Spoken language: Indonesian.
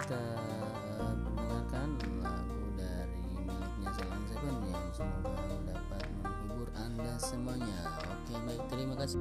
kita mendengarkan lagu dari miliknya Selang Seven yang semoga dapat menghibur anda semuanya. Oke baik terima kasih.